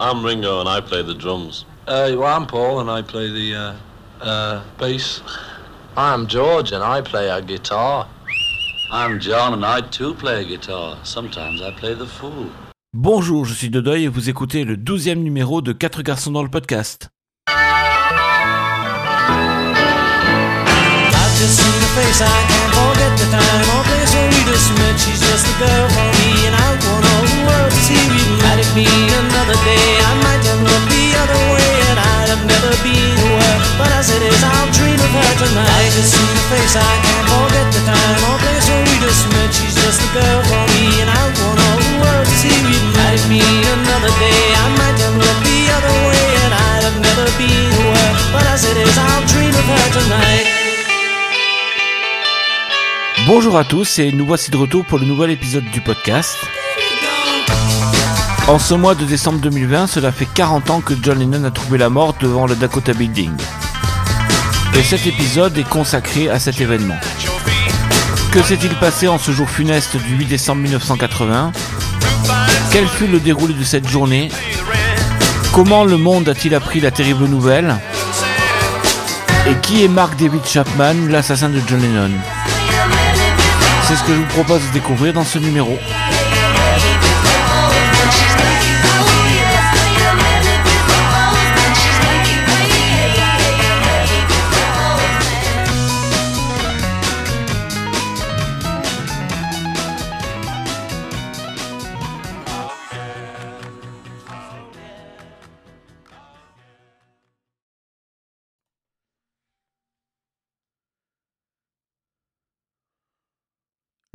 I'm Ringo and I play the drums. Uh, well, I'm Paul and I play the uh, uh, bass. I'm George and I play a guitar. I'm John and I too play a guitar. Sometimes I play the fool. Bonjour, je suis Dodoy et vous écoutez le douzième numéro de 4 garçons dans le podcast. I've just seen her face, I can't forget the time or place where we just met. She's just the girl for me, and I want all the Bonjour à tous et nous voici de retour pour le nouvel épisode du podcast. En ce mois de décembre 2020, cela fait 40 ans que John Lennon a trouvé la mort devant le Dakota Building. Et cet épisode est consacré à cet événement. Que s'est-il passé en ce jour funeste du 8 décembre 1980 Quel fut le déroulé de cette journée? Comment le monde a-t-il appris la terrible nouvelle? Et qui est Mark David Chapman, l'assassin de John Lennon? C'est ce que je vous propose de découvrir dans ce numéro.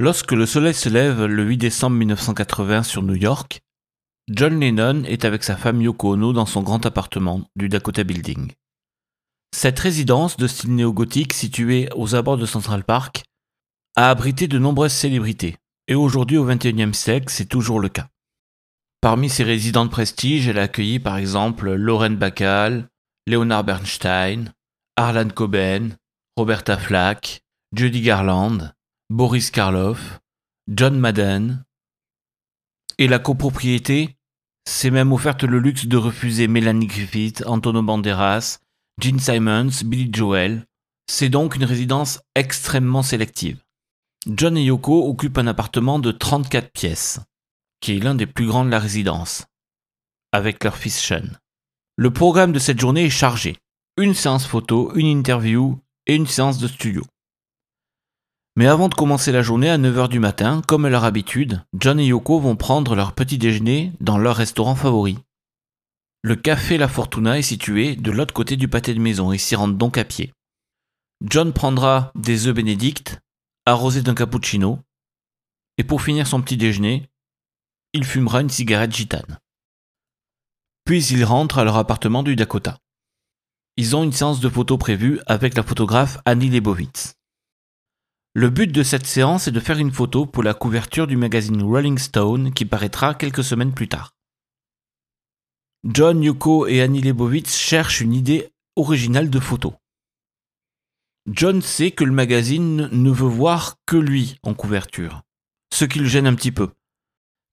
Lorsque le soleil se lève le 8 décembre 1980 sur New York, John Lennon est avec sa femme Yoko Ono dans son grand appartement du Dakota Building. Cette résidence de style néo-gothique située aux abords de Central Park a abrité de nombreuses célébrités, et aujourd'hui au XXIe siècle c'est toujours le cas. Parmi ses résidents de prestige, elle a accueilli par exemple Lauren Bacall, Leonard Bernstein, Harlan Coben, Roberta Flack, Judy Garland, Boris Karloff, John Madden. Et la copropriété s'est même offerte le luxe de refuser Melanie Griffith, Antonio Banderas, Gene Simons, Billy Joel. C'est donc une résidence extrêmement sélective. John et Yoko occupent un appartement de 34 pièces, qui est l'un des plus grands de la résidence, avec leur fils Sean. Le programme de cette journée est chargé. Une séance photo, une interview et une séance de studio. Mais avant de commencer la journée à 9h du matin, comme à leur habitude, John et Yoko vont prendre leur petit déjeuner dans leur restaurant favori. Le café La Fortuna est situé de l'autre côté du pâté de maison et s'y rendent donc à pied. John prendra des œufs bénédicts, arrosés d'un cappuccino, et pour finir son petit déjeuner, il fumera une cigarette gitane. Puis ils rentrent à leur appartement du Dakota. Ils ont une séance de photos prévue avec la photographe Annie Lebovitz. Le but de cette séance est de faire une photo pour la couverture du magazine Rolling Stone qui paraîtra quelques semaines plus tard. John, Yuko et Annie Lebovitz cherchent une idée originale de photo. John sait que le magazine ne veut voir que lui en couverture, ce qui le gêne un petit peu.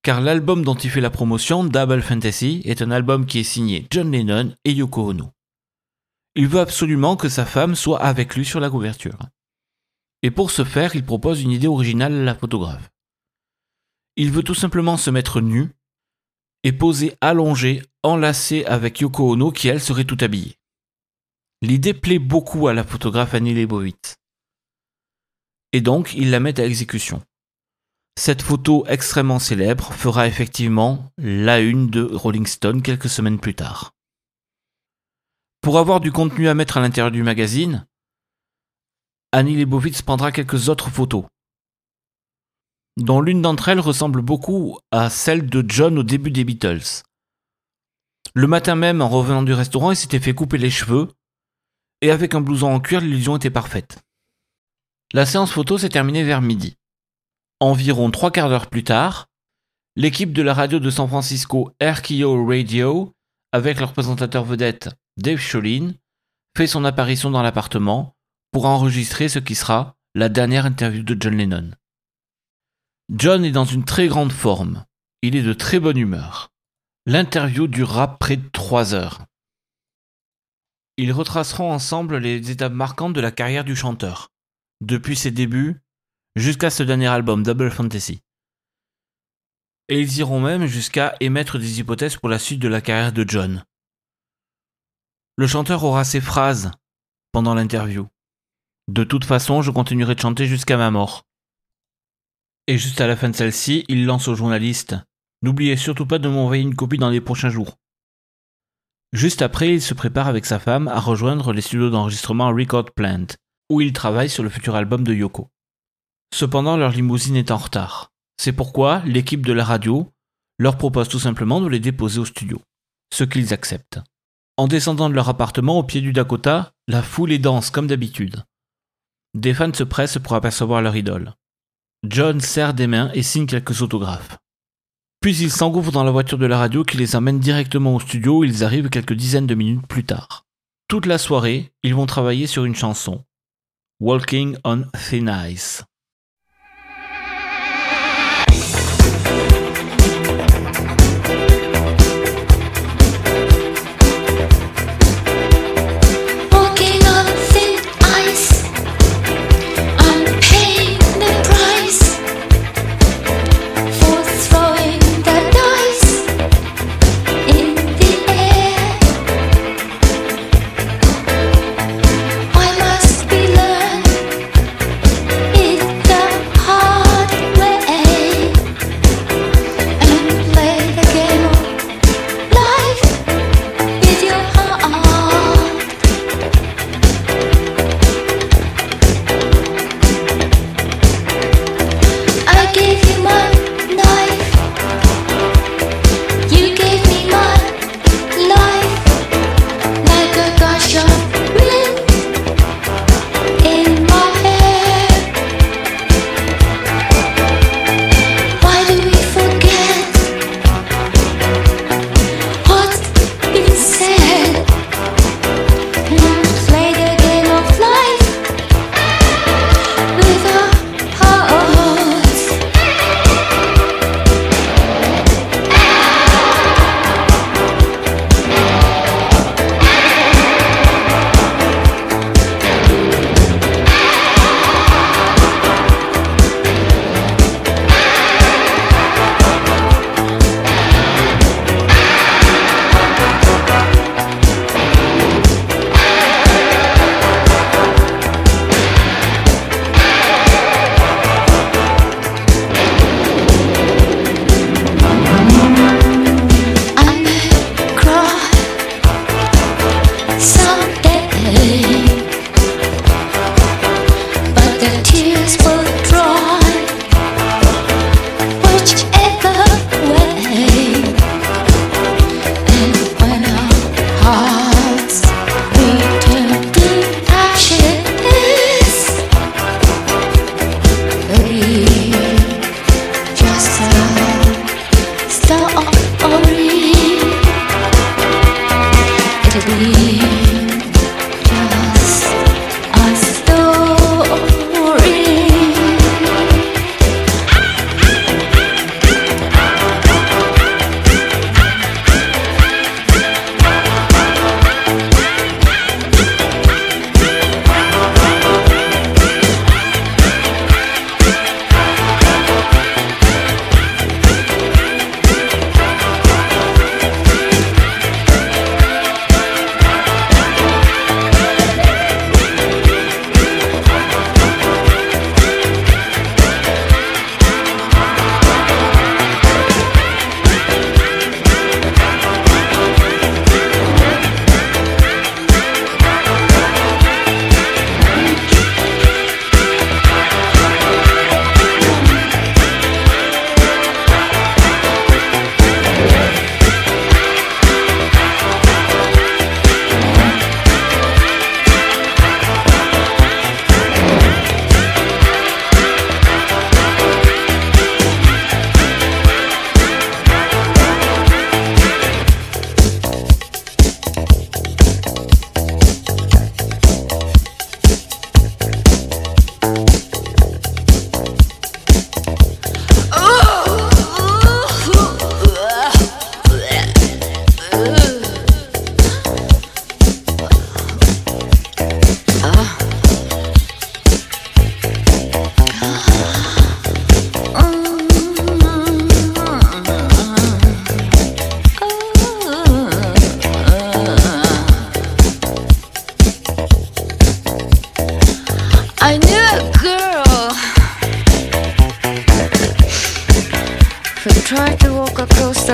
Car l'album dont il fait la promotion, Double Fantasy, est un album qui est signé John Lennon et Yoko Ono. Il veut absolument que sa femme soit avec lui sur la couverture. Et pour ce faire, il propose une idée originale à la photographe. Il veut tout simplement se mettre nu et poser allongé, enlacé avec Yoko Ono qui elle serait tout habillée. L'idée plaît beaucoup à la photographe Annie Leibovitz. Et donc, il la met à exécution. Cette photo extrêmement célèbre fera effectivement la une de Rolling Stone quelques semaines plus tard. Pour avoir du contenu à mettre à l'intérieur du magazine, Annie Leibovitz prendra quelques autres photos, dont l'une d'entre elles ressemble beaucoup à celle de John au début des Beatles. Le matin même, en revenant du restaurant, il s'était fait couper les cheveux, et avec un blouson en cuir, l'illusion était parfaite. La séance photo s'est terminée vers midi. Environ trois quarts d'heure plus tard, l'équipe de la radio de San Francisco RKO Radio, avec leur présentateur vedette Dave Cholin, fait son apparition dans l'appartement pour enregistrer ce qui sera la dernière interview de John Lennon. John est dans une très grande forme, il est de très bonne humeur. L'interview durera près de 3 heures. Ils retraceront ensemble les étapes marquantes de la carrière du chanteur, depuis ses débuts jusqu'à ce dernier album Double Fantasy. Et ils iront même jusqu'à émettre des hypothèses pour la suite de la carrière de John. Le chanteur aura ses phrases pendant l'interview. De toute façon, je continuerai de chanter jusqu'à ma mort. Et juste à la fin de celle-ci, il lance aux journalistes N'oubliez surtout pas de m'envoyer une copie dans les prochains jours. Juste après, il se prépare avec sa femme à rejoindre les studios d'enregistrement Record Plant, où il travaille sur le futur album de Yoko. Cependant, leur limousine est en retard. C'est pourquoi l'équipe de la radio leur propose tout simplement de les déposer au studio, ce qu'ils acceptent. En descendant de leur appartement au pied du Dakota, la foule est dense comme d'habitude. Des fans se pressent pour apercevoir leur idole. John serre des mains et signe quelques autographes. Puis ils s'engouffrent dans la voiture de la radio qui les emmène directement au studio où ils arrivent quelques dizaines de minutes plus tard. Toute la soirée, ils vont travailler sur une chanson. Walking on Thin Ice.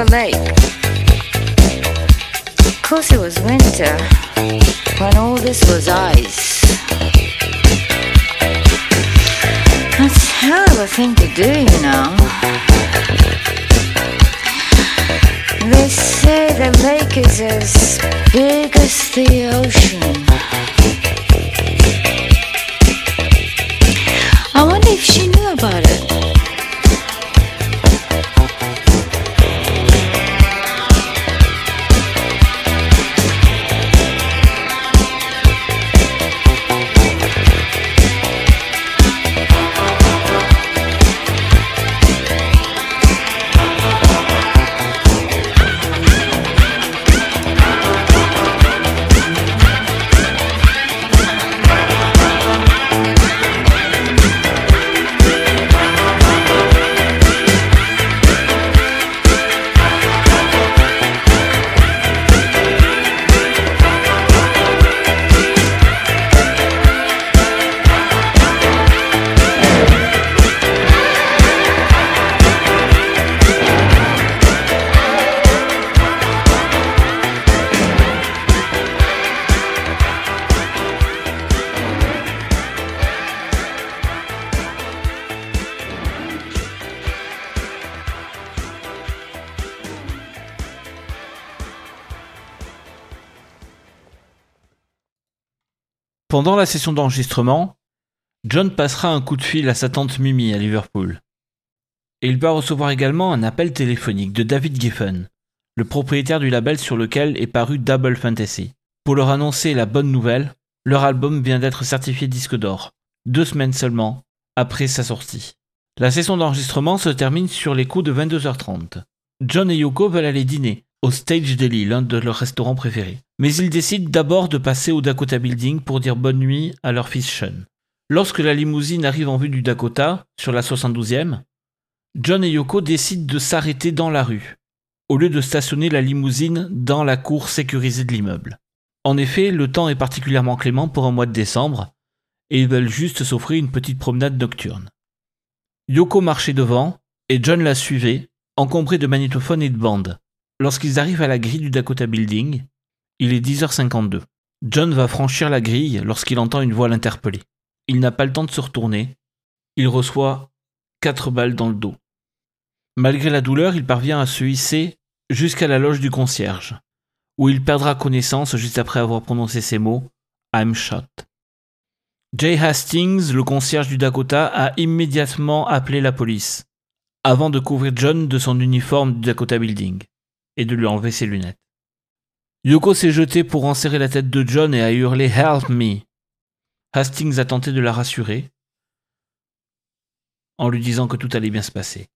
Lake. Of course, it was winter when all this was ice. That's a hell of a thing to do, you know. They say the lake is as big as the ocean. Pendant la session d'enregistrement, John passera un coup de fil à sa tante Mimi à Liverpool. Et il va recevoir également un appel téléphonique de David Giffen, le propriétaire du label sur lequel est paru Double Fantasy, pour leur annoncer la bonne nouvelle, leur album vient d'être certifié disque d'or, deux semaines seulement après sa sortie. La session d'enregistrement se termine sur les coups de 22h30. John et Yoko veulent aller dîner, au Stage Deli, l'un de leurs restaurants préférés. Mais ils décident d'abord de passer au Dakota Building pour dire bonne nuit à leur fils Sean. Lorsque la limousine arrive en vue du Dakota, sur la 72e, John et Yoko décident de s'arrêter dans la rue, au lieu de stationner la limousine dans la cour sécurisée de l'immeuble. En effet, le temps est particulièrement clément pour un mois de décembre, et ils veulent juste s'offrir une petite promenade nocturne. Yoko marchait devant, et John la suivait, encombré de magnétophones et de bandes. Lorsqu'ils arrivent à la grille du Dakota Building, il est 10h52. John va franchir la grille lorsqu'il entend une voix l'interpeller. Il n'a pas le temps de se retourner. Il reçoit quatre balles dans le dos. Malgré la douleur, il parvient à se hisser jusqu'à la loge du concierge, où il perdra connaissance juste après avoir prononcé ces mots I'm shot. Jay Hastings, le concierge du Dakota, a immédiatement appelé la police, avant de couvrir John de son uniforme du Dakota Building et de lui enlever ses lunettes. Yoko s'est jetée pour enserrer la tête de John et a hurlé Help me. Hastings a tenté de la rassurer en lui disant que tout allait bien se passer.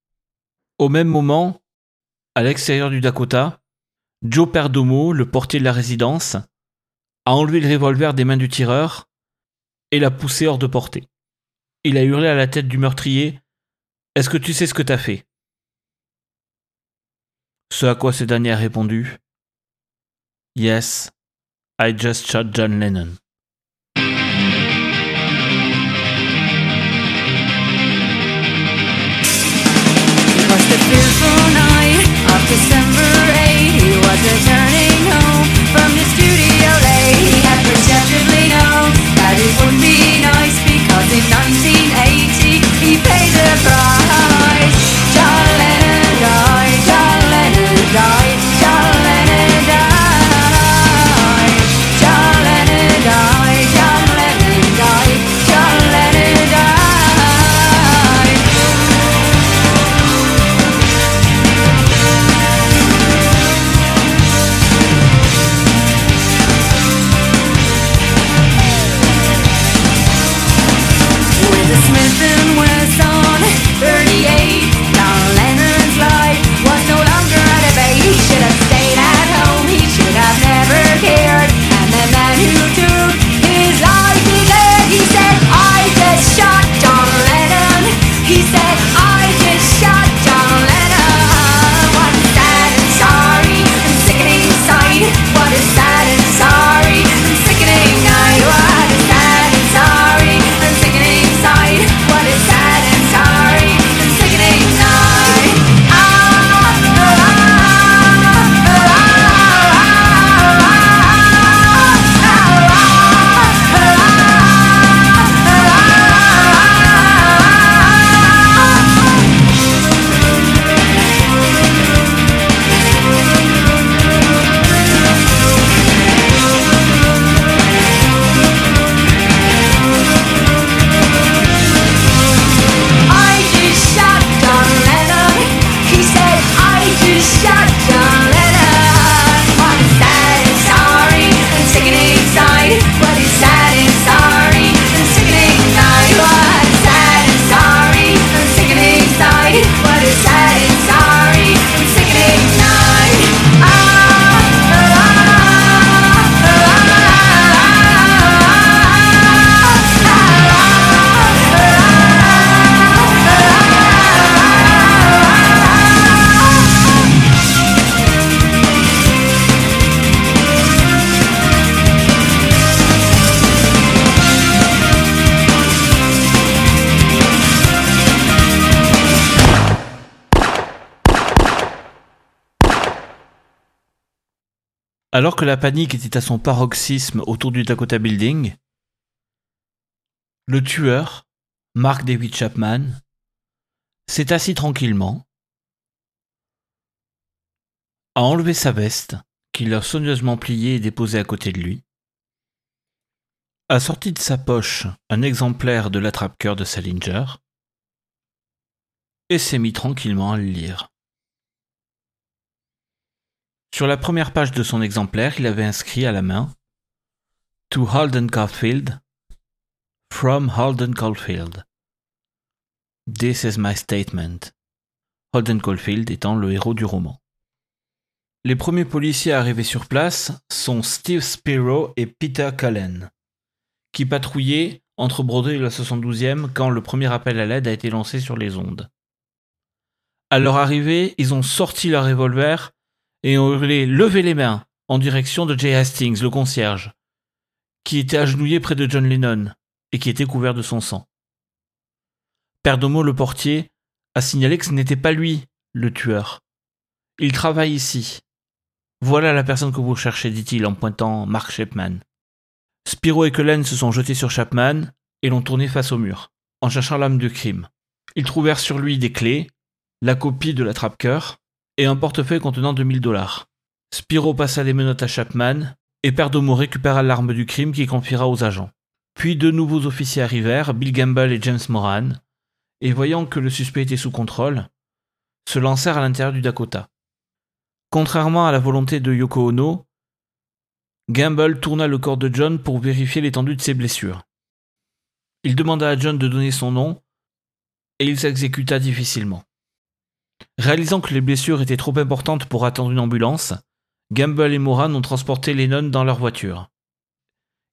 Au même moment, à l'extérieur du Dakota, Joe Perdomo, le portier de la résidence, a enlevé le revolver des mains du tireur et l'a poussé hors de portée. Il a hurlé à la tête du meurtrier Est-ce que tu sais ce que t'as fait? Ce à quoi ce dernier a répondu Yes, I just shot John Lennon. It was the fearful night of December 8. He was returning home from the studio late. He had perceptibly known that it would be nice because in 1980 he paid the price. Alors que la panique était à son paroxysme autour du Dakota Building, le tueur, Mark David Chapman, s'est assis tranquillement, a enlevé sa veste, qu'il a soigneusement pliée et déposée à côté de lui, a sorti de sa poche un exemplaire de l'attrape-cœur de Salinger et s'est mis tranquillement à le lire. Sur la première page de son exemplaire, il avait inscrit à la main To Holden Caulfield, From Holden Caulfield. This is my statement. Holden Caulfield étant le héros du roman. Les premiers policiers arrivés sur place sont Steve Spiro et Peter Cullen, qui patrouillaient entre Broadway et la 72e quand le premier appel à l'aide a été lancé sur les ondes. À leur arrivée, ils ont sorti leur revolver et ont hurlé Levez les mains en direction de Jay Hastings, le concierge, qui était agenouillé près de John Lennon et qui était couvert de son sang. Perdomo, le portier, a signalé que ce n'était pas lui, le tueur. Il travaille ici. Voilà la personne que vous cherchez, dit-il en pointant Mark Chapman. Spiro et Cullen se sont jetés sur Chapman et l'ont tourné face au mur, en cherchant l'âme du crime. Ils trouvèrent sur lui des clés, la copie de la trappe-cœur et un portefeuille contenant 2000 dollars. Spiro passa les menottes à Chapman et Perdomo récupéra l'arme du crime qu'il confiera aux agents. Puis deux nouveaux officiers arrivèrent, Bill Gamble et James Moran, et voyant que le suspect était sous contrôle, se lancèrent à l'intérieur du Dakota. Contrairement à la volonté de Yoko Ono, Gamble tourna le corps de John pour vérifier l'étendue de ses blessures. Il demanda à John de donner son nom, et il s'exécuta difficilement. Réalisant que les blessures étaient trop importantes pour attendre une ambulance, Gamble et Moran ont transporté Lennon dans leur voiture.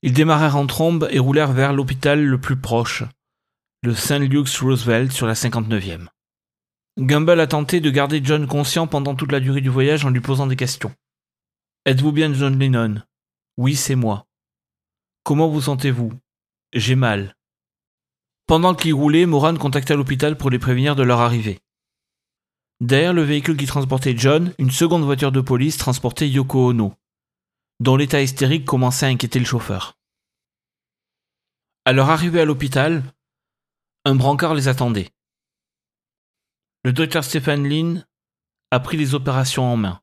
Ils démarrèrent en trombe et roulèrent vers l'hôpital le plus proche, le St. Luke's Roosevelt sur la 59e. Gamble a tenté de garder John conscient pendant toute la durée du voyage en lui posant des questions. Êtes-vous bien John Lennon Oui, c'est moi. Comment vous sentez-vous J'ai mal. Pendant qu'ils roulaient, Moran contacta l'hôpital pour les prévenir de leur arrivée. Derrière le véhicule qui transportait John, une seconde voiture de police transportait Yoko Ono, dont l'état hystérique commençait à inquiéter le chauffeur. À leur arrivée à l'hôpital, un brancard les attendait. Le docteur Stephen Lynn a pris les opérations en main.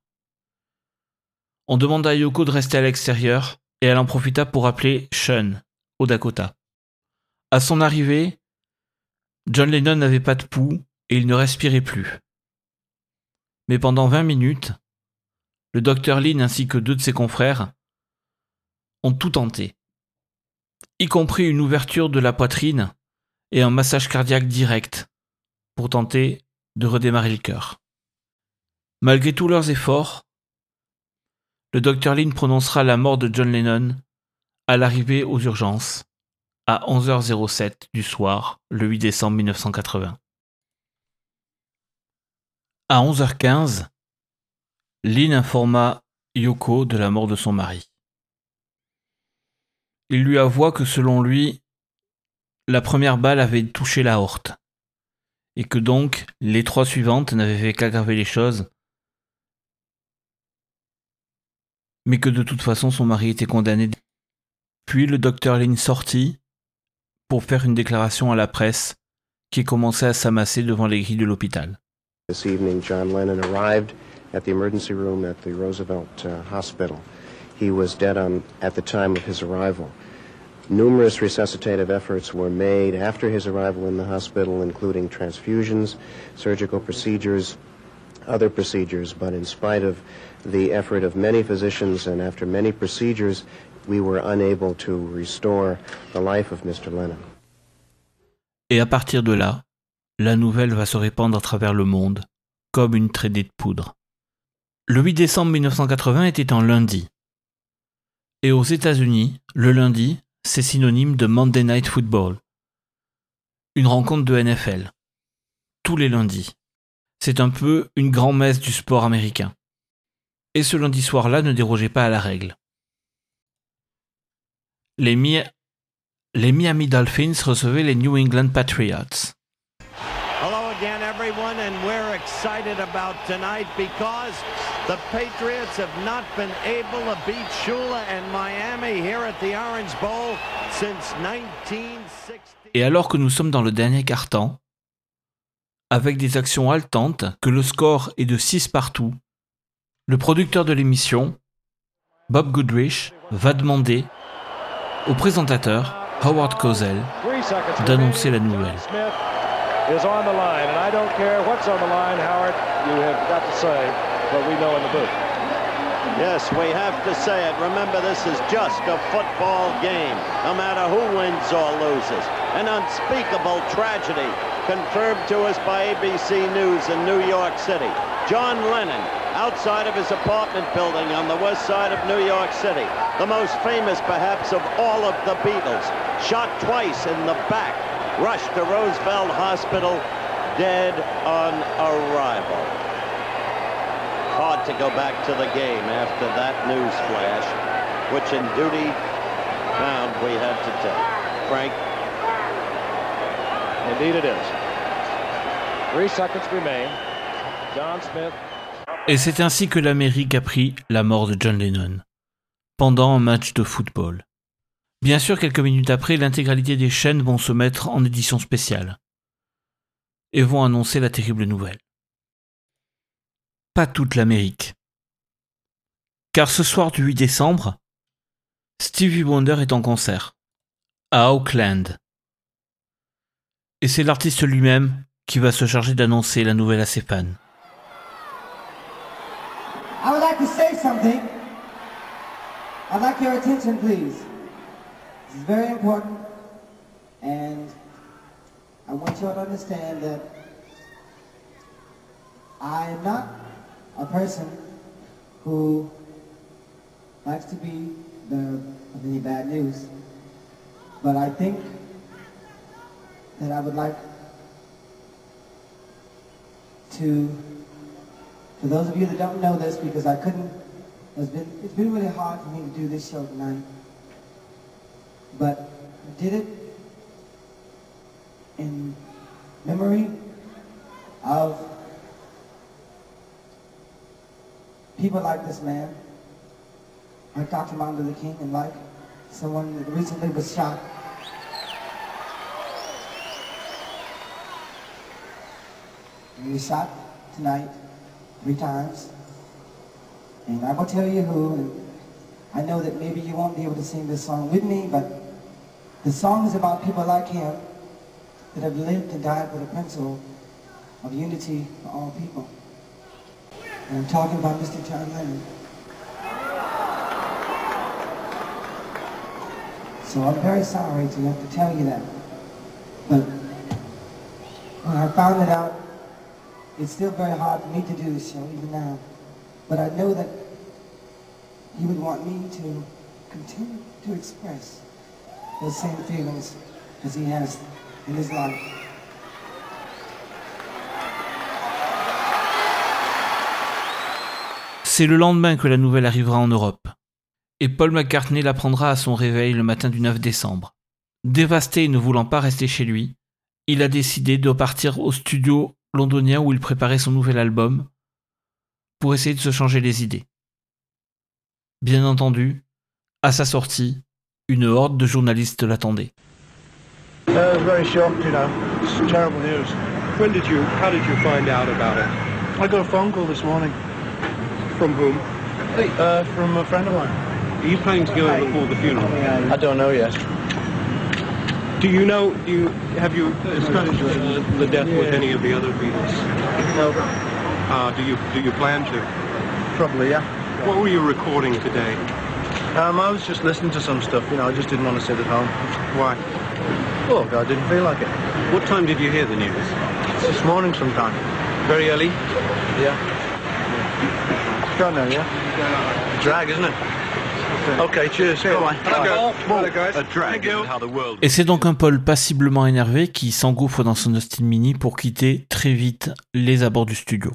On demanda à Yoko de rester à l'extérieur et elle en profita pour appeler Sean, au Dakota. À son arrivée, John Lennon n'avait pas de pouls et il ne respirait plus. Mais pendant 20 minutes, le docteur Lynn ainsi que deux de ses confrères ont tout tenté, y compris une ouverture de la poitrine et un massage cardiaque direct pour tenter de redémarrer le cœur. Malgré tous leurs efforts, le docteur Lynn prononcera la mort de John Lennon à l'arrivée aux urgences à 11h07 du soir, le 8 décembre 1980. À 11h15, Lynn informa Yoko de la mort de son mari. Il lui avoua que selon lui, la première balle avait touché la horte, et que donc les trois suivantes n'avaient fait qu'aggraver les choses, mais que de toute façon son mari était condamné. Puis le docteur Lynn sortit pour faire une déclaration à la presse qui commençait à s'amasser devant les grilles de l'hôpital. This evening, John Lennon arrived at the emergency room at the Roosevelt uh, Hospital. He was dead on, at the time of his arrival. Numerous resuscitative efforts were made after his arrival in the hospital, including transfusions, surgical procedures, other procedures, but in spite of the effort of many physicians and after many procedures, we were unable to restore the life of Mr. Lennon. Et à partir de là, la nouvelle va se répandre à travers le monde, comme une traînée de poudre. Le 8 décembre 1980 était un lundi. Et aux États-Unis, le lundi, c'est synonyme de Monday Night Football. Une rencontre de NFL. Tous les lundis. C'est un peu une grand-messe du sport américain. Et ce lundi soir-là ne dérogeait pas à la règle. Les, les Miami Dolphins recevaient les New England Patriots. Excited about tonight because the Patriots have not been able to beat Shula and Miami here at the Orange Bowl since 1960. Et alors que nous sommes dans le dernier quart-temps, avec des actions haletantes, que le score est de 6 partout, le producteur de l'émission, Bob Goodrich, va demander au présentateur, Howard Cosell, d'annoncer la nouvelle. Is on the line, and I don't care what's on the line, Howard. You have got to say what we know in the booth. Yes, we have to say it. Remember, this is just a football game, no matter who wins or loses. An unspeakable tragedy confirmed to us by ABC News in New York City. John Lennon, outside of his apartment building on the west side of New York City, the most famous perhaps of all of the Beatles, shot twice in the back, rushed to Roosevelt Hospital, dead on arrival. Hard to go back to the game after that news flash, which in duty bound we had to take. Frank? Indeed it is. Three seconds remain. John Smith. Et c'est ainsi que l'Amérique a pris la mort de John Lennon, pendant un match de football. Bien sûr, quelques minutes après, l'intégralité des chaînes vont se mettre en édition spéciale et vont annoncer la terrible nouvelle. Pas toute l'Amérique. Car ce soir du 8 décembre, Stevie Wonder est en concert, à Auckland. Et c'est l'artiste lui-même qui va se charger d'annoncer la nouvelle à ses fans. Is very important, and I want you all to understand that I am not a person who likes to be the of any bad news, but I think that I would like to for those of you that don't know this, because I couldn't, it's been, it's been really hard for me to do this show tonight. But did it in memory of people like this man, like Dr. Martin Luther King, and like someone that recently was shot. He was shot tonight three times. And I will tell you who, and I know that maybe you won't be able to sing this song with me, but the song is about people like him that have lived and died with a principle of unity for all people. And I'm talking about Mr. John Lennon. So I'm very sorry to have to tell you that. But when I found it out, it's still very hard for me to do this show even now. But I know that you would want me to continue to express C'est le lendemain que la nouvelle arrivera en Europe. Et Paul McCartney l'apprendra à son réveil le matin du 9 décembre. Dévasté et ne voulant pas rester chez lui, il a décidé de partir au studio londonien où il préparait son nouvel album pour essayer de se changer les idées. Bien entendu, à sa sortie, une horde de journalistes l'attendait. I was very shocked, you know. It's terrible news. When did you, how did you find out about it? I got a phone call this morning. From whom? Uh, from a friend of mine. Are you planning to go before the funeral? I don't know yet. Do you know, do you, have you discussed uh, the death with any of the other Beatles? No, Uh, do you, do you plan to? probably, yeah. What were you recording today? Um, I was just listening to some stuff, you know, I just didn't want to sit at home. Why? Oh, God, I didn't feel like it. What time did you hear the news? This morning sometime. Very early? Yeah. Don't know, yeah? Drag, isn't it? Okay, cheers. Bye. Hello, guys. A drag Thank you. how the world Et c'est donc un Paul passiblement énervé qui s'engouffre dans son Austin Mini pour quitter très vite les abords du studio.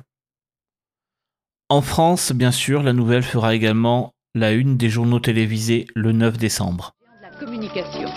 En France, bien sûr, la nouvelle fera également la une des journaux télévisés le 9 décembre. La communication.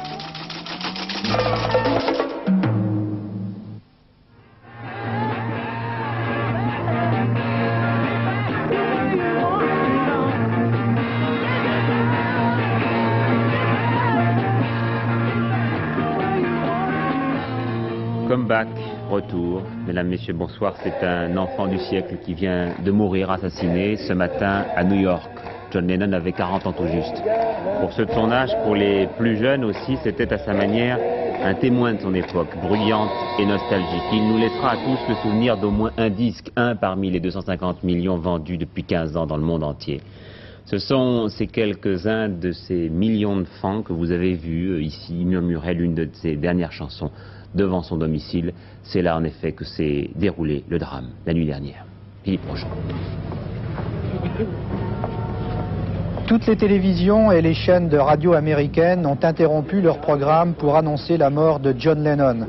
Comeback, retour. Mesdames, Messieurs, bonsoir. C'est un enfant du siècle qui vient de mourir assassiné ce matin à New York. John Lennon avait 40 ans tout juste. Pour ceux de son âge, pour les plus jeunes aussi, c'était à sa manière un témoin de son époque, bruyante et nostalgique. Il nous laissera à tous le souvenir d'au moins un disque, un parmi les 250 millions vendus depuis 15 ans dans le monde entier. Ce sont ces quelques-uns de ces millions de fans que vous avez vus euh, ici murmurer l'une de ses dernières chansons devant son domicile. C'est là en effet que s'est déroulé le drame la nuit dernière. Philippe Rochon. Toutes les télévisions et les chaînes de radio américaines ont interrompu leur programme pour annoncer la mort de John Lennon.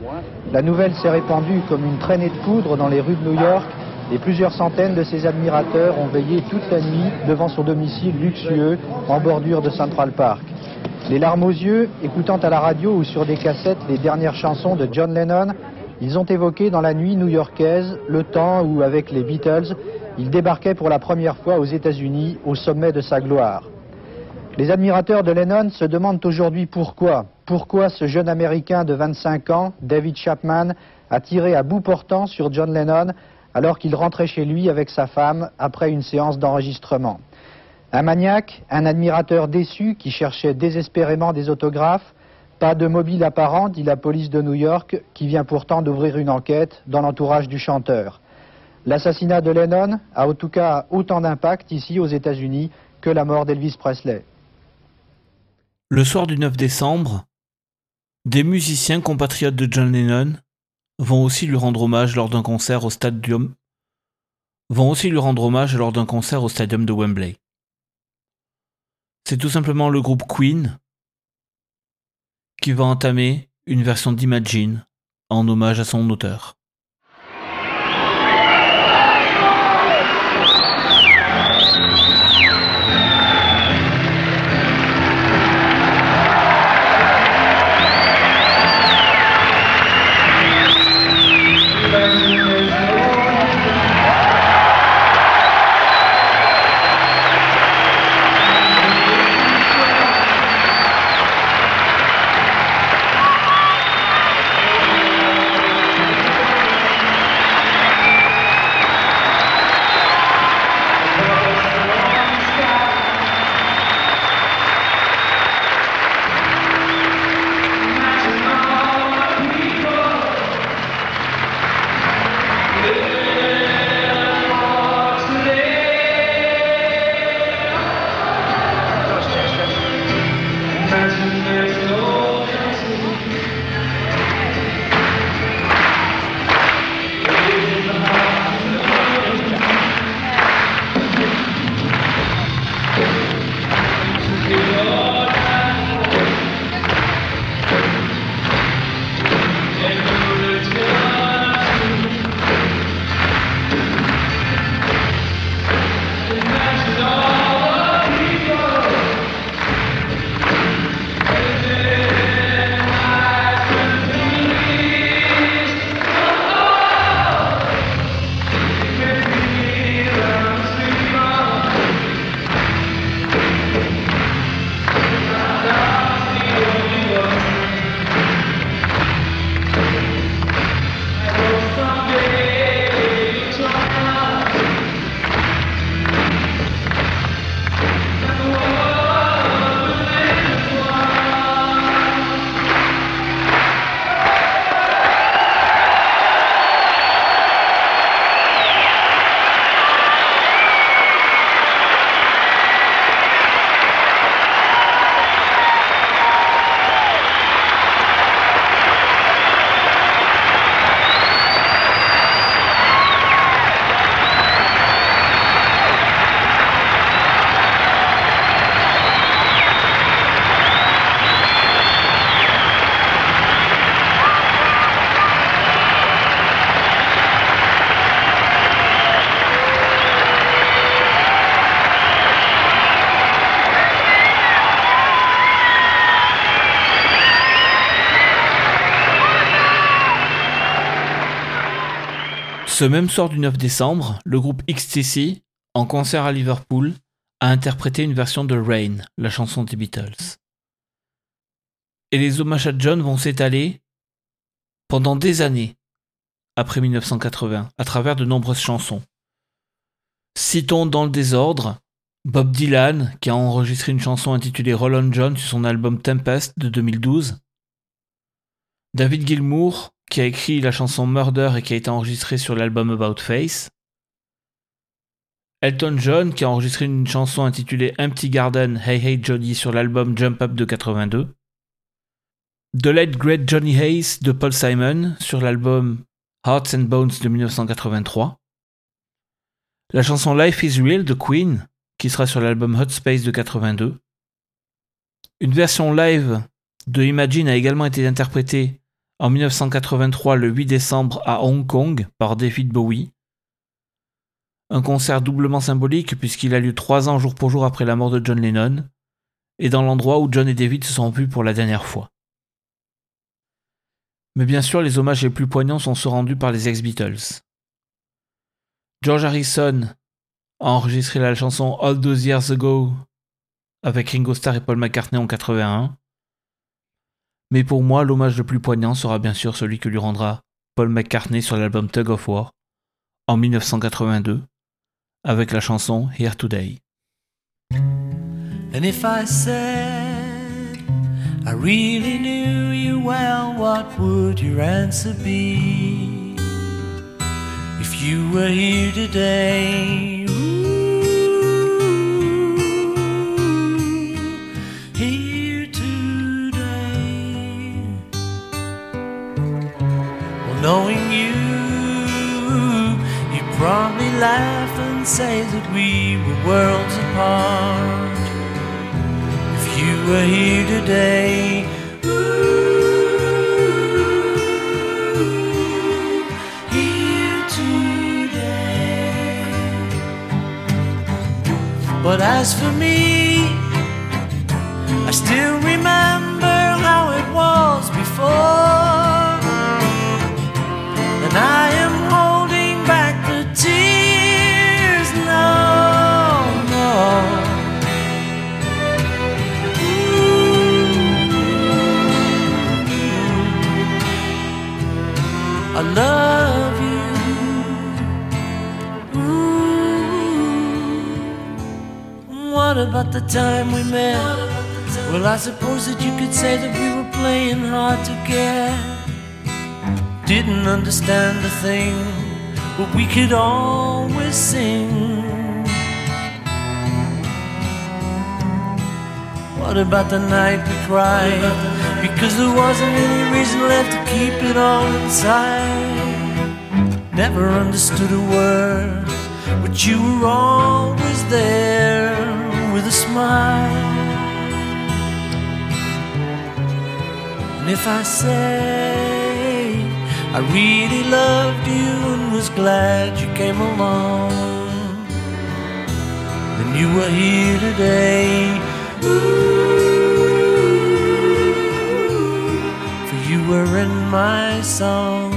La nouvelle s'est répandue comme une traînée de poudre dans les rues de New York et plusieurs centaines de ses admirateurs ont veillé toute la nuit devant son domicile luxueux en bordure de Central Park. Les larmes aux yeux, écoutant à la radio ou sur des cassettes les dernières chansons de John Lennon, ils ont évoqué dans la nuit new-yorkaise le temps où, avec les Beatles, il débarquait pour la première fois aux États-Unis au sommet de sa gloire. Les admirateurs de Lennon se demandent aujourd'hui pourquoi. Pourquoi ce jeune Américain de 25 ans, David Chapman, a tiré à bout portant sur John Lennon alors qu'il rentrait chez lui avec sa femme après une séance d'enregistrement. Un maniaque, un admirateur déçu qui cherchait désespérément des autographes, pas de mobile apparent, dit la police de New York, qui vient pourtant d'ouvrir une enquête dans l'entourage du chanteur. L'assassinat de Lennon a en tout cas autant d'impact ici aux États-Unis que la mort d'Elvis Presley. Le soir du 9 décembre, des musiciens compatriotes de John Lennon vont aussi lui rendre hommage lors d'un concert au stadium vont aussi lui rendre hommage lors d'un concert au stadium de Wembley. C'est tout simplement le groupe Queen qui va entamer une version d'Imagine en hommage à son auteur. Ce même soir du 9 décembre, le groupe XTC, en concert à Liverpool, a interprété une version de Rain, la chanson des Beatles. Et les hommages à John vont s'étaler pendant des années après 1980 à travers de nombreuses chansons. Citons dans le désordre Bob Dylan qui a enregistré une chanson intitulée Roll on John sur son album Tempest de 2012. David Gilmour qui a écrit la chanson Murder et qui a été enregistrée sur l'album About Face. Elton John qui a enregistré une chanson intitulée Empty Garden Hey Hey Johnny sur l'album Jump Up de 82. The Late Great Johnny Hayes de Paul Simon sur l'album Hearts and Bones de 1983. La chanson Life is Real de Queen qui sera sur l'album Hot Space de 82. Une version live de Imagine a également été interprétée en 1983 le 8 décembre à Hong Kong par David Bowie. Un concert doublement symbolique puisqu'il a lieu trois ans jour pour jour après la mort de John Lennon et dans l'endroit où John et David se sont vus pour la dernière fois. Mais bien sûr, les hommages les plus poignants sont ceux rendus par les ex-Beatles. George Harrison a enregistré la chanson All Those Years Ago avec Ringo Starr et Paul McCartney en 81. Mais pour moi, l'hommage le plus poignant sera bien sûr celui que lui rendra Paul McCartney sur l'album Tug of War en 1982 avec la chanson Here Today. And if I said I really knew you well, what would your answer be? If you were here today, knowing you, you probably laugh and say that we were worlds apart. If you were here today, ooh, here today. But as for me, I still remember how it was before. I am holding back the tears. No, no. Ooh, I love you. Ooh, what about the time we met? Well, I suppose that you could say that we were playing hard to get. Didn't understand a thing, but we could always sing. What about the night we cried? Because there wasn't any reason left to keep it all inside. Never understood a word, but you were always there with a smile. And if I say I really loved you and was glad you came along, then you were here today. Ooh, for you were in my song.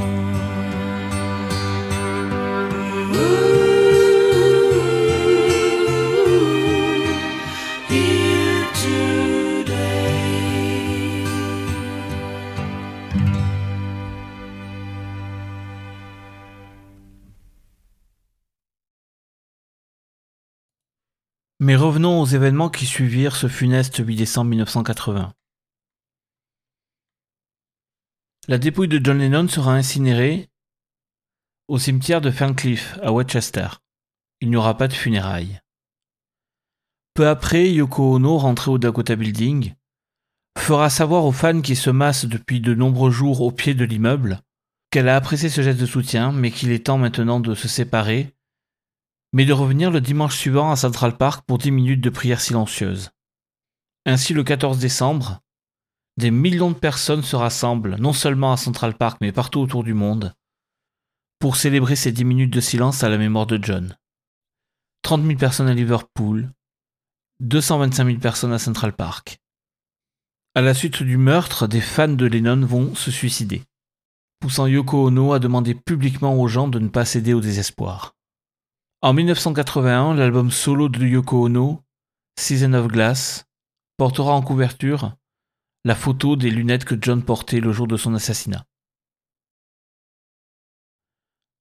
Mais revenons aux événements qui suivirent ce funeste 8 décembre 1980. La dépouille de John Lennon sera incinérée au cimetière de Ferncliff à Westchester. Il n'y aura pas de funérailles. Peu après, Yoko Ono, rentrée au Dakota Building, fera savoir aux fans qui se massent depuis de nombreux jours au pied de l'immeuble qu'elle a apprécié ce geste de soutien, mais qu'il est temps maintenant de se séparer, mais de revenir le dimanche suivant à Central Park pour 10 minutes de prière silencieuse. Ainsi, le 14 décembre, des millions de personnes se rassemblent, non seulement à Central Park, mais partout autour du monde, pour célébrer ces 10 minutes de silence à la mémoire de John. 30 000 personnes à Liverpool, 225 000 personnes à Central Park. À la suite du meurtre, des fans de Lennon vont se suicider, poussant Yoko Ono à demander publiquement aux gens de ne pas céder au désespoir. En 1981, l'album solo de Yoko Ono, Season of Glass, portera en couverture la photo des lunettes que John portait le jour de son assassinat.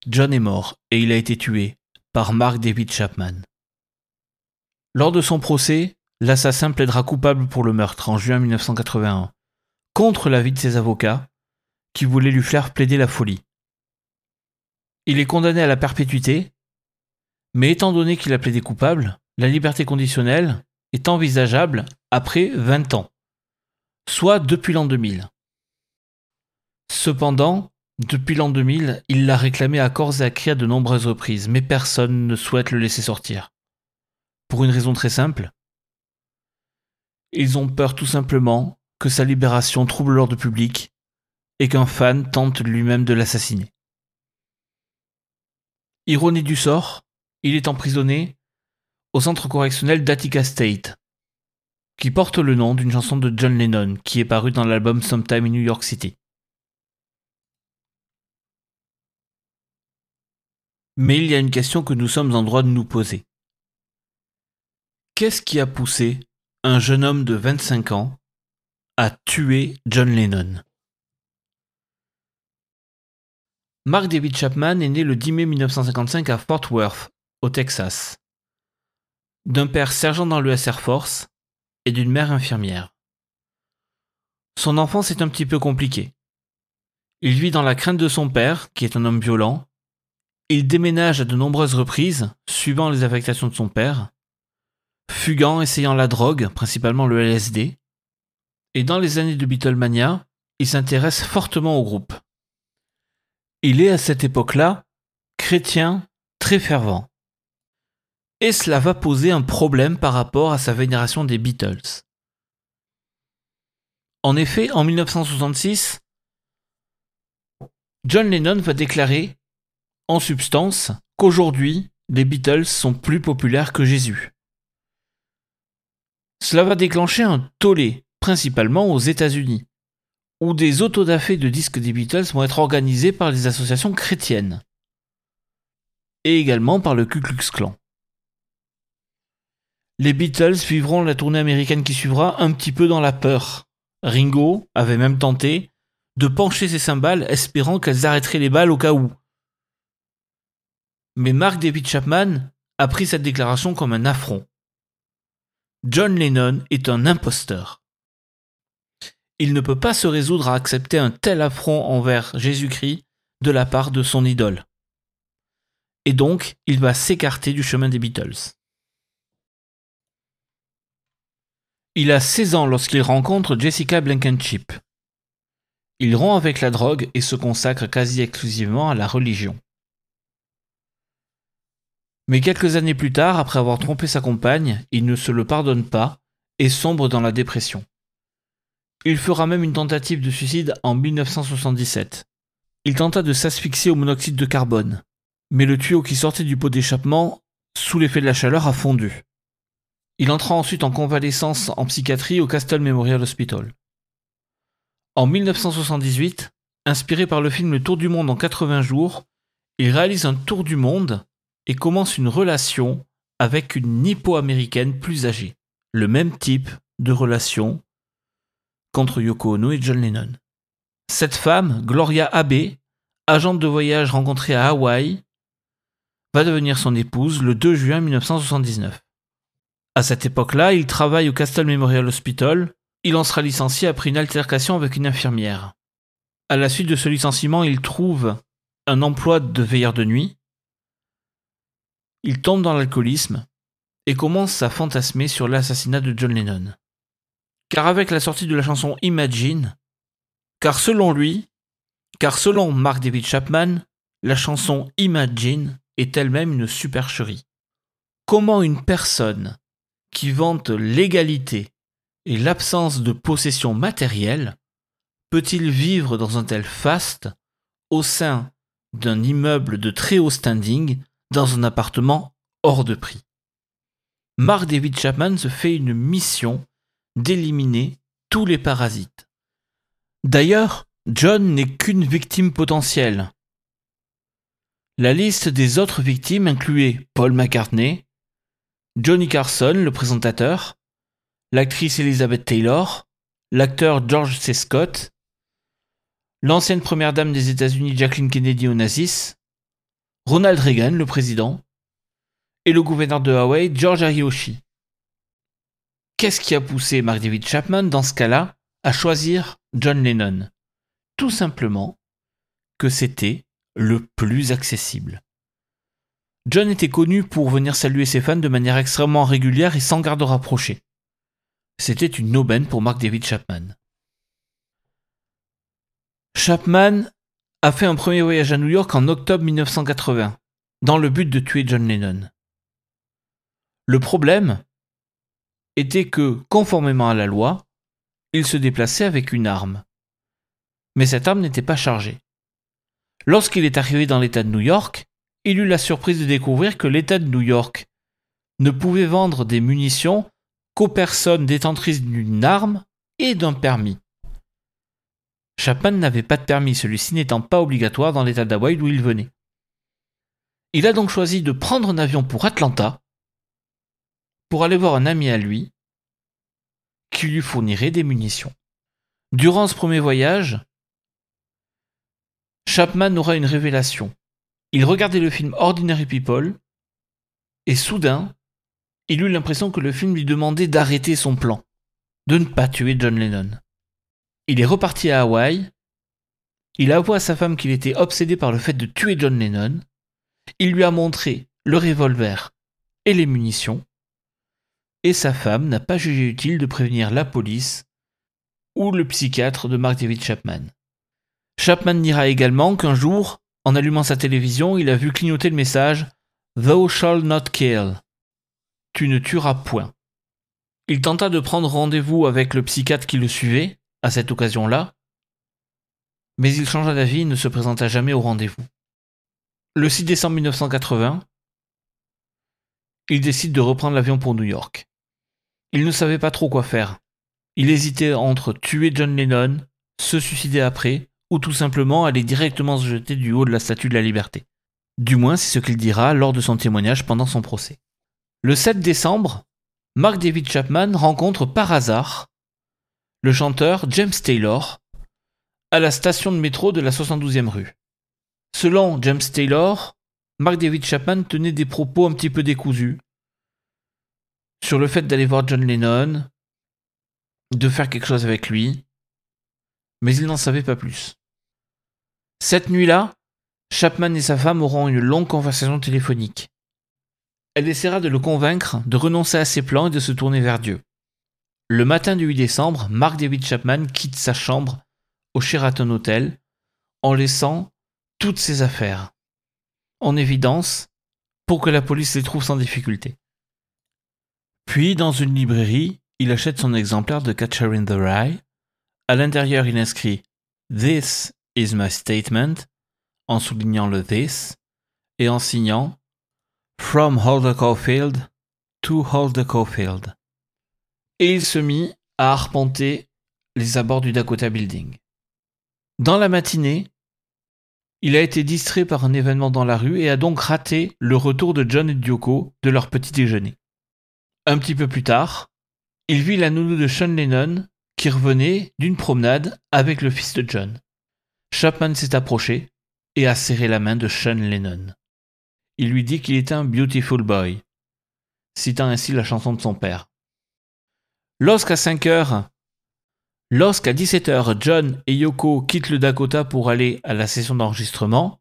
John est mort et il a été tué par Mark David Chapman. Lors de son procès, l'assassin plaidera coupable pour le meurtre en juin 1981, contre l'avis de ses avocats, qui voulaient lui faire plaider la folie. Il est condamné à la perpétuité, mais étant donné qu'il a plaidé coupable, la liberté conditionnelle est envisageable après 20 ans, soit depuis l'an 2000. Cependant, depuis l'an 2000, il l'a réclamé à corps et à cri à de nombreuses reprises, mais personne ne souhaite le laisser sortir. Pour une raison très simple. Ils ont peur tout simplement que sa libération trouble l'ordre public et qu'un fan tente lui-même de l'assassiner. Ironie du sort, il est emprisonné au centre correctionnel d'Attica State, qui porte le nom d'une chanson de John Lennon qui est parue dans l'album Sometime in New York City. Mais il y a une question que nous sommes en droit de nous poser. Qu'est-ce qui a poussé un jeune homme de 25 ans à tuer John Lennon? Mark David Chapman est né le 10 mai 1955 à Fort Worth, au Texas, d'un père sergent dans l'US Air Force et d'une mère infirmière. Son enfance est un petit peu compliquée. Il vit dans la crainte de son père, qui est un homme violent. Il déménage à de nombreuses reprises, suivant les affectations de son père, fuguant, essayant la drogue, principalement le LSD. Et dans les années de Beatlemania, il s'intéresse fortement au groupe. Il est à cette époque-là chrétien très fervent. Et cela va poser un problème par rapport à sa vénération des Beatles. En effet, en 1966, John Lennon va déclarer, en substance, qu'aujourd'hui, les Beatles sont plus populaires que Jésus. Cela va déclencher un tollé, principalement aux États-Unis, où des autodafés de disques des Beatles vont être organisés par les associations chrétiennes, et également par le Ku Klux Klan. Les Beatles suivront la tournée américaine qui suivra un petit peu dans la peur. Ringo avait même tenté de pencher ses cymbales espérant qu'elles arrêteraient les balles au cas où. Mais Mark David Chapman a pris cette déclaration comme un affront. John Lennon est un imposteur. Il ne peut pas se résoudre à accepter un tel affront envers Jésus-Christ de la part de son idole. Et donc, il va s'écarter du chemin des Beatles. Il a 16 ans lorsqu'il rencontre Jessica Blankenship. Il rompt avec la drogue et se consacre quasi exclusivement à la religion. Mais quelques années plus tard, après avoir trompé sa compagne, il ne se le pardonne pas et sombre dans la dépression. Il fera même une tentative de suicide en 1977. Il tenta de s'asphyxier au monoxyde de carbone, mais le tuyau qui sortait du pot d'échappement, sous l'effet de la chaleur, a fondu. Il entra ensuite en convalescence en psychiatrie au Castle Memorial Hospital. En 1978, inspiré par le film Le Tour du monde en 80 jours, il réalise un tour du monde et commence une relation avec une nippo-américaine plus âgée. Le même type de relation qu'entre Yoko Ono et John Lennon. Cette femme, Gloria Abe, agente de voyage rencontrée à Hawaï, va devenir son épouse le 2 juin 1979. À cette époque-là, il travaille au Castle Memorial Hospital. Il en sera licencié après une altercation avec une infirmière. À la suite de ce licenciement, il trouve un emploi de veilleur de nuit il tombe dans l'alcoolisme et commence à fantasmer sur l'assassinat de John Lennon. Car avec la sortie de la chanson Imagine, car selon lui, car selon Mark David Chapman, la chanson Imagine est elle-même une supercherie. Comment une personne qui vante l'égalité et l'absence de possession matérielle peut-il vivre dans un tel faste au sein d'un immeuble de très haut standing dans un appartement hors de prix? Mark David Chapman se fait une mission d'éliminer tous les parasites. D'ailleurs, John n'est qu'une victime potentielle. La liste des autres victimes incluait Paul McCartney, Johnny Carson, le présentateur, l'actrice Elizabeth Taylor, l'acteur George C. Scott, l'ancienne première dame des États-Unis Jacqueline Kennedy Onassis, Ronald Reagan, le président, et le gouverneur de Hawaï, George Ariyoshi. Qu'est-ce qui a poussé Mark David Chapman, dans ce cas-là, à choisir John Lennon? Tout simplement que c'était le plus accessible. John était connu pour venir saluer ses fans de manière extrêmement régulière et sans garde rapprochée. C'était une aubaine pour Mark David Chapman. Chapman a fait un premier voyage à New York en octobre 1980, dans le but de tuer John Lennon. Le problème était que, conformément à la loi, il se déplaçait avec une arme. Mais cette arme n'était pas chargée. Lorsqu'il est arrivé dans l'État de New York, il eut la surprise de découvrir que l'État de New York ne pouvait vendre des munitions qu'aux personnes détentrices d'une arme et d'un permis. Chapman n'avait pas de permis, celui-ci n'étant pas obligatoire dans l'État d'Hawaï d'où il venait. Il a donc choisi de prendre un avion pour Atlanta pour aller voir un ami à lui qui lui fournirait des munitions. Durant ce premier voyage, Chapman aura une révélation. Il regardait le film Ordinary People et soudain, il eut l'impression que le film lui demandait d'arrêter son plan, de ne pas tuer John Lennon. Il est reparti à Hawaï, il avoua à sa femme qu'il était obsédé par le fait de tuer John Lennon, il lui a montré le revolver et les munitions, et sa femme n'a pas jugé utile de prévenir la police ou le psychiatre de Mark David Chapman. Chapman dira également qu'un jour, en allumant sa télévision, il a vu clignoter le message Thou shall not kill. Tu ne tueras point. Il tenta de prendre rendez-vous avec le psychiatre qui le suivait, à cette occasion-là, mais il changea d'avis et ne se présenta jamais au rendez-vous. Le 6 décembre 1980, il décide de reprendre l'avion pour New York. Il ne savait pas trop quoi faire. Il hésitait entre tuer John Lennon, se suicider après, ou tout simplement aller directement se jeter du haut de la statue de la liberté. Du moins, c'est ce qu'il dira lors de son témoignage pendant son procès. Le 7 décembre, Mark David Chapman rencontre par hasard le chanteur James Taylor à la station de métro de la 72e rue. Selon James Taylor, Mark David Chapman tenait des propos un petit peu décousus sur le fait d'aller voir John Lennon, de faire quelque chose avec lui, mais il n'en savait pas plus. Cette nuit-là, Chapman et sa femme auront une longue conversation téléphonique. Elle essaiera de le convaincre de renoncer à ses plans et de se tourner vers Dieu. Le matin du 8 décembre, Mark David Chapman quitte sa chambre au Sheraton Hotel en laissant toutes ses affaires en évidence pour que la police les trouve sans difficulté. Puis, dans une librairie, il achète son exemplaire de Catcher in the Rye. À l'intérieur, il inscrit This is my statement en soulignant le this et en signant From Holder Caulfield to Holder Caulfield. Et il se mit à arpenter les abords du Dakota Building. Dans la matinée, il a été distrait par un événement dans la rue et a donc raté le retour de John et Dioko de leur petit déjeuner. Un petit peu plus tard, il vit la nounou de Sean Lennon qui revenait d'une promenade avec le fils de John. Chapman s'est approché et a serré la main de Sean Lennon. Il lui dit qu'il était un beautiful boy, citant ainsi la chanson de son père. Lorsqu'à 5 heures, lorsqu'à 17 heures, John et Yoko quittent le Dakota pour aller à la session d'enregistrement,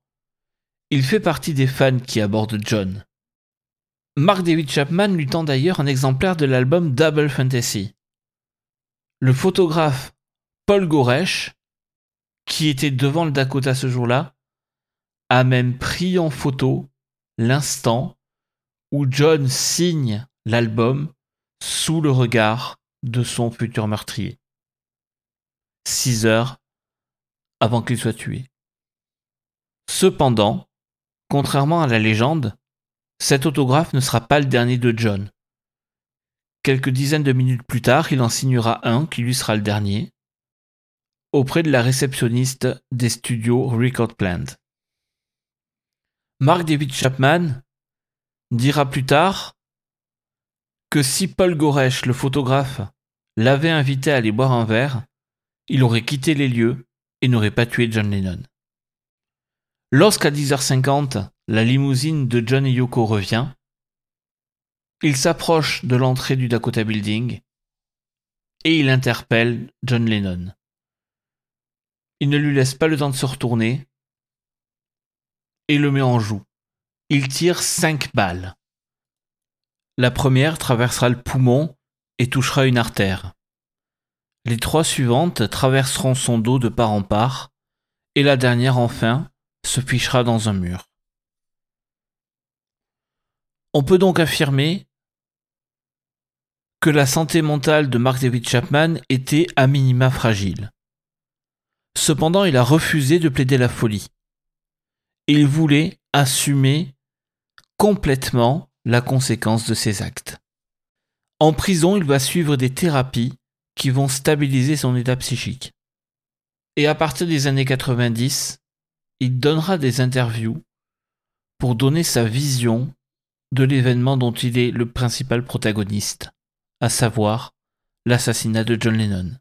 il fait partie des fans qui abordent John. Mark David Chapman lui tend d'ailleurs un exemplaire de l'album Double Fantasy. Le photographe Paul Goresh, qui était devant le Dakota ce jour-là, a même pris en photo l'instant où John signe l'album sous le regard de son futur meurtrier. Six heures avant qu'il soit tué. Cependant, contrairement à la légende, cet autographe ne sera pas le dernier de John. Quelques dizaines de minutes plus tard, il en signera un qui lui sera le dernier, auprès de la réceptionniste des studios Record Plant. Mark David Chapman dira plus tard que si Paul Goresh, le photographe, l'avait invité à aller boire un verre, il aurait quitté les lieux et n'aurait pas tué John Lennon. Lorsqu'à 10h50, la limousine de John et Yoko revient. Il s'approche de l'entrée du Dakota Building et il interpelle John Lennon. Il ne lui laisse pas le temps de se retourner et le met en joue. Il tire cinq balles. La première traversera le poumon et touchera une artère. Les trois suivantes traverseront son dos de part en part, et la dernière enfin se fichera dans un mur. On peut donc affirmer que la santé mentale de Mark David Chapman était à minima fragile. Cependant, il a refusé de plaider la folie. Il voulait assumer complètement la conséquence de ses actes. En prison, il va suivre des thérapies qui vont stabiliser son état psychique. Et à partir des années 90, il donnera des interviews pour donner sa vision de l'événement dont il est le principal protagoniste, à savoir l'assassinat de John Lennon.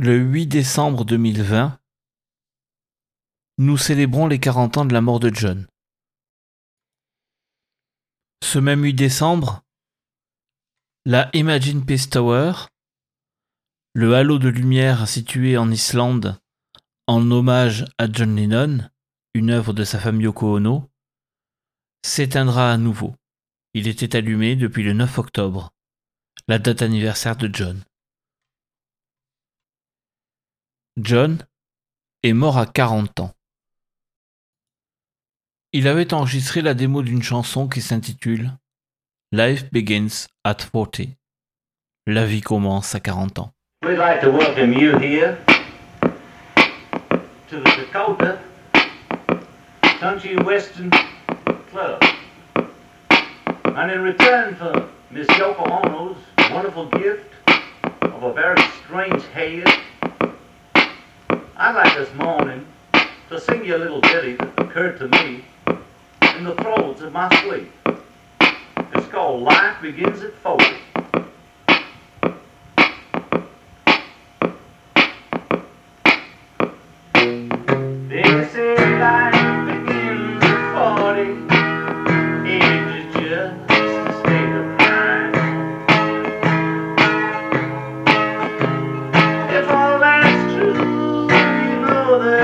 Le 8 décembre 2020, nous célébrons les 40 ans de la mort de John. Ce même 8 décembre, la Imagine Peace Tower, le halo de lumière situé en Islande en hommage à John Lennon, une œuvre de sa femme Yoko Ono, s'éteindra à nouveau. Il était allumé depuis le 9 octobre, la date anniversaire de John. John est mort à 40 ans. Il avait enregistré la démo d'une chanson qui s'intitule Life Begins at 40. La vie commence à 40 ans. We'd like to welcome you here to the Dakota Country Western Club. And in return for Miss Yoko wonderful gift of a very strange head, I'd like this morning to sing you a little ditty that occurred to me in the throes of my sleep. It's called Life Begins at 40. Know that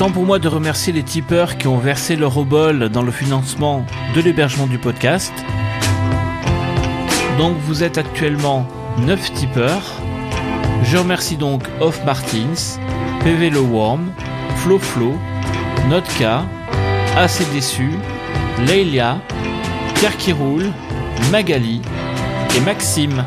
temps pour moi de remercier les tipeurs qui ont versé leur obol dans le financement de l'hébergement du podcast. Donc vous êtes actuellement 9 tipeurs. Je remercie donc Off Martins, PV Le Worm, Flo Flo, Notka, Assez Déçu, Leila, Pierre qui roule, Magali et Maxime.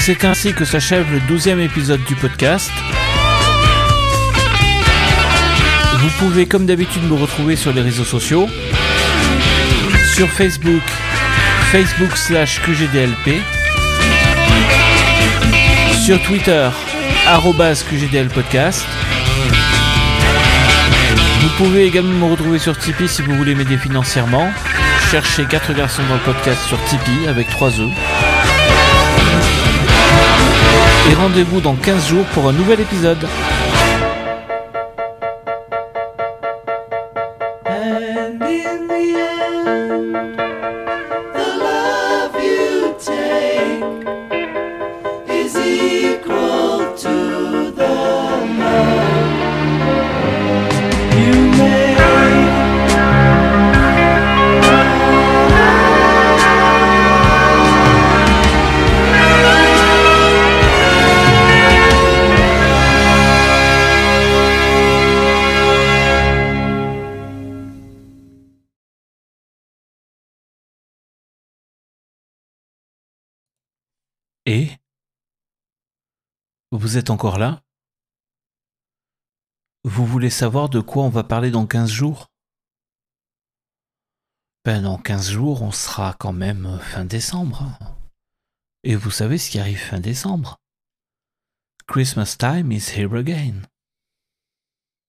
C'est ainsi que s'achève le douzième épisode du podcast. Vous pouvez comme d'habitude me retrouver sur les réseaux sociaux. Sur Facebook, Facebook slash QGDLP. Sur Twitter, arrobas QGDL Podcast. Vous pouvez également me retrouver sur Tipeee si vous voulez m'aider financièrement. Cherchez 4 garçons dans le podcast sur Tipeee avec 3 E. Et rendez-vous dans 15 jours pour un nouvel épisode. Vous êtes encore là? Vous voulez savoir de quoi on va parler dans 15 jours? Ben dans 15 jours, on sera quand même fin décembre. Et vous savez ce qui arrive fin décembre? Christmas time is here again.